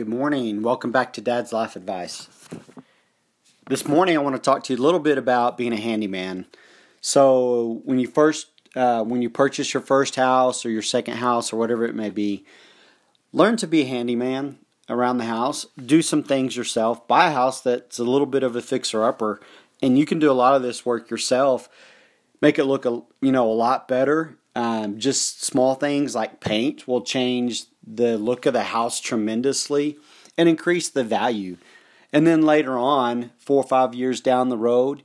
Good morning. Welcome back to Dad's Life Advice. This morning, I want to talk to you a little bit about being a handyman. So, when you first, uh, when you purchase your first house or your second house or whatever it may be, learn to be a handyman around the house. Do some things yourself. Buy a house that's a little bit of a fixer upper, and you can do a lot of this work yourself. Make it look a you know a lot better. Um, just small things like paint will change the look of the house tremendously and increase the value. And then later on, four or five years down the road,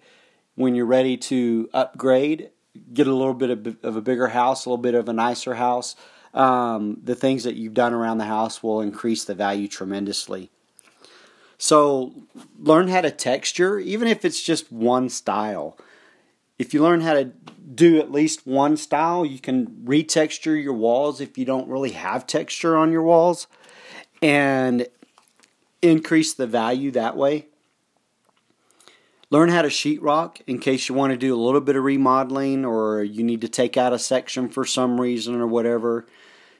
when you're ready to upgrade, get a little bit of, of a bigger house, a little bit of a nicer house, um, the things that you've done around the house will increase the value tremendously. So learn how to texture, even if it's just one style. If you learn how to do at least one style. You can retexture your walls if you don't really have texture on your walls and increase the value that way. Learn how to sheetrock in case you want to do a little bit of remodeling or you need to take out a section for some reason or whatever.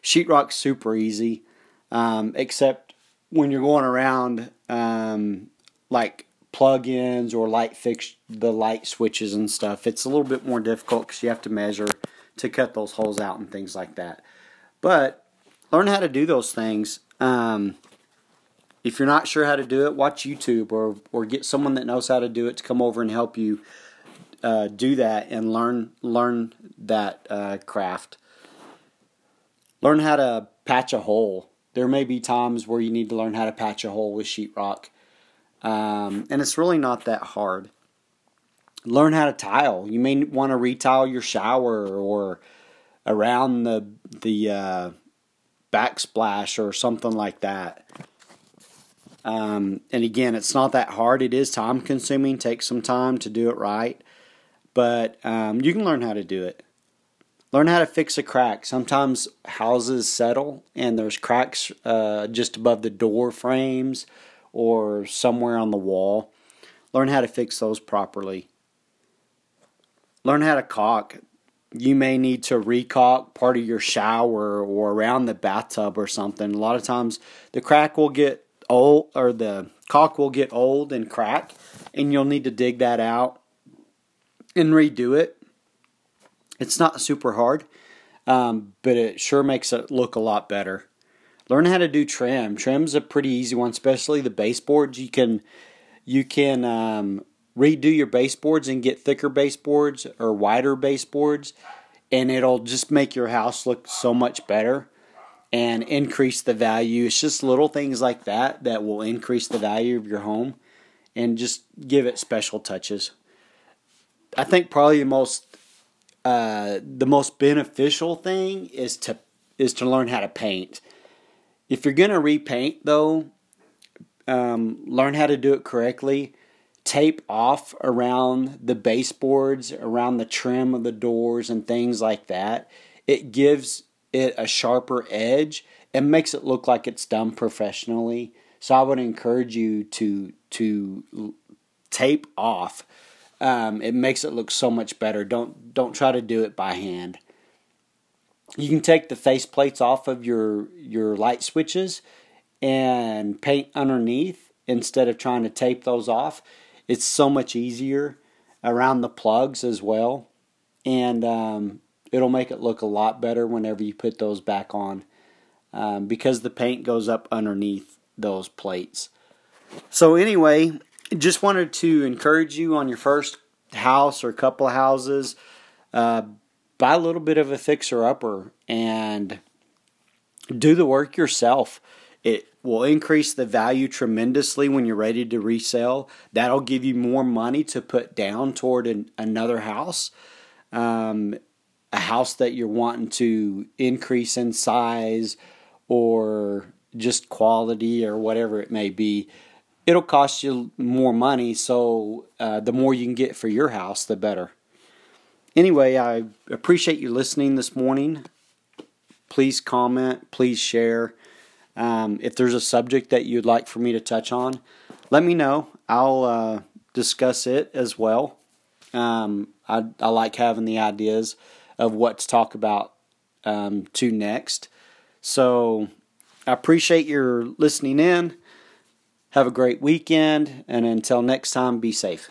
Sheetrock's super easy, um, except when you're going around um, like plug-ins or light fix the light switches and stuff. It's a little bit more difficult because you have to measure to cut those holes out and things like that. But learn how to do those things. Um, if you're not sure how to do it, watch YouTube or or get someone that knows how to do it to come over and help you uh, do that and learn learn that uh, craft. Learn how to patch a hole. There may be times where you need to learn how to patch a hole with sheetrock. Um, and it's really not that hard. Learn how to tile. You may want to retile your shower or around the the uh, backsplash or something like that. Um, and again, it's not that hard. It is time consuming. Takes some time to do it right, but um, you can learn how to do it. Learn how to fix a crack. Sometimes houses settle and there's cracks uh, just above the door frames or somewhere on the wall. Learn how to fix those properly. Learn how to caulk. You may need to recaulk part of your shower or around the bathtub or something. A lot of times the crack will get old or the caulk will get old and crack and you'll need to dig that out and redo it. It's not super hard, um, but it sure makes it look a lot better. Learn how to do trim. Trim's a pretty easy one, especially the baseboards. You can you can um, redo your baseboards and get thicker baseboards or wider baseboards, and it'll just make your house look so much better and increase the value. It's just little things like that that will increase the value of your home and just give it special touches. I think probably the most uh, the most beneficial thing is to is to learn how to paint. If you're going to repaint, though, um, learn how to do it correctly. Tape off around the baseboards, around the trim of the doors, and things like that. It gives it a sharper edge and makes it look like it's done professionally. So I would encourage you to to tape off. Um, it makes it look so much better. Don't don't try to do it by hand. You can take the face plates off of your your light switches and paint underneath instead of trying to tape those off. It's so much easier around the plugs as well, and um, it'll make it look a lot better whenever you put those back on um, because the paint goes up underneath those plates. So anyway, just wanted to encourage you on your first house or couple of houses. Uh, buy a little bit of a fixer upper and do the work yourself. It will increase the value tremendously when you're ready to resell. That'll give you more money to put down toward an, another house, um, a house that you're wanting to increase in size or just quality or whatever it may be. It'll cost you more money, so uh, the more you can get for your house, the better. Anyway, I appreciate you listening this morning. Please comment, please share. Um, if there's a subject that you'd like for me to touch on, let me know. I'll uh, discuss it as well. Um, I, I, like having the ideas of what to talk about um, to next. So I appreciate your listening in. Have a great weekend, and until next time, be safe.